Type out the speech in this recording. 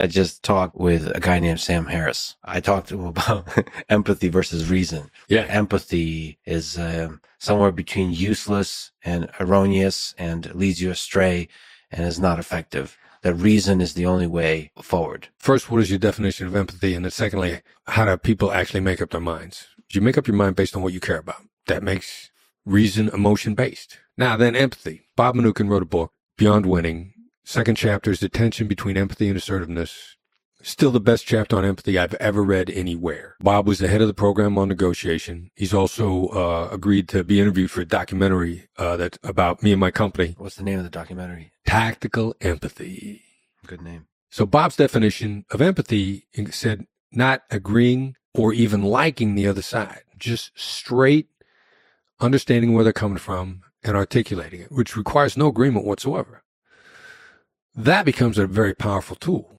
I just talked with a guy named Sam Harris. I talked to him about empathy versus reason. Yeah. Empathy is um, somewhere between useless and erroneous and leads you astray and is not effective. That reason is the only way forward. First, what is your definition of empathy? And then secondly, how do people actually make up their minds? You make up your mind based on what you care about. That makes reason emotion based. Now then empathy. Bob Mnookin wrote a book, Beyond Winning. Second chapter is the tension between empathy and assertiveness. Still the best chapter on empathy I've ever read anywhere. Bob was the head of the program on negotiation. He's also uh, agreed to be interviewed for a documentary uh, that's about me and my company, What's the name of the documentary? Tactical Empathy. Good name. So Bob's definition of empathy said not agreeing or even liking the other side, just straight understanding where they're coming from and articulating it, which requires no agreement whatsoever. That becomes a very powerful tool.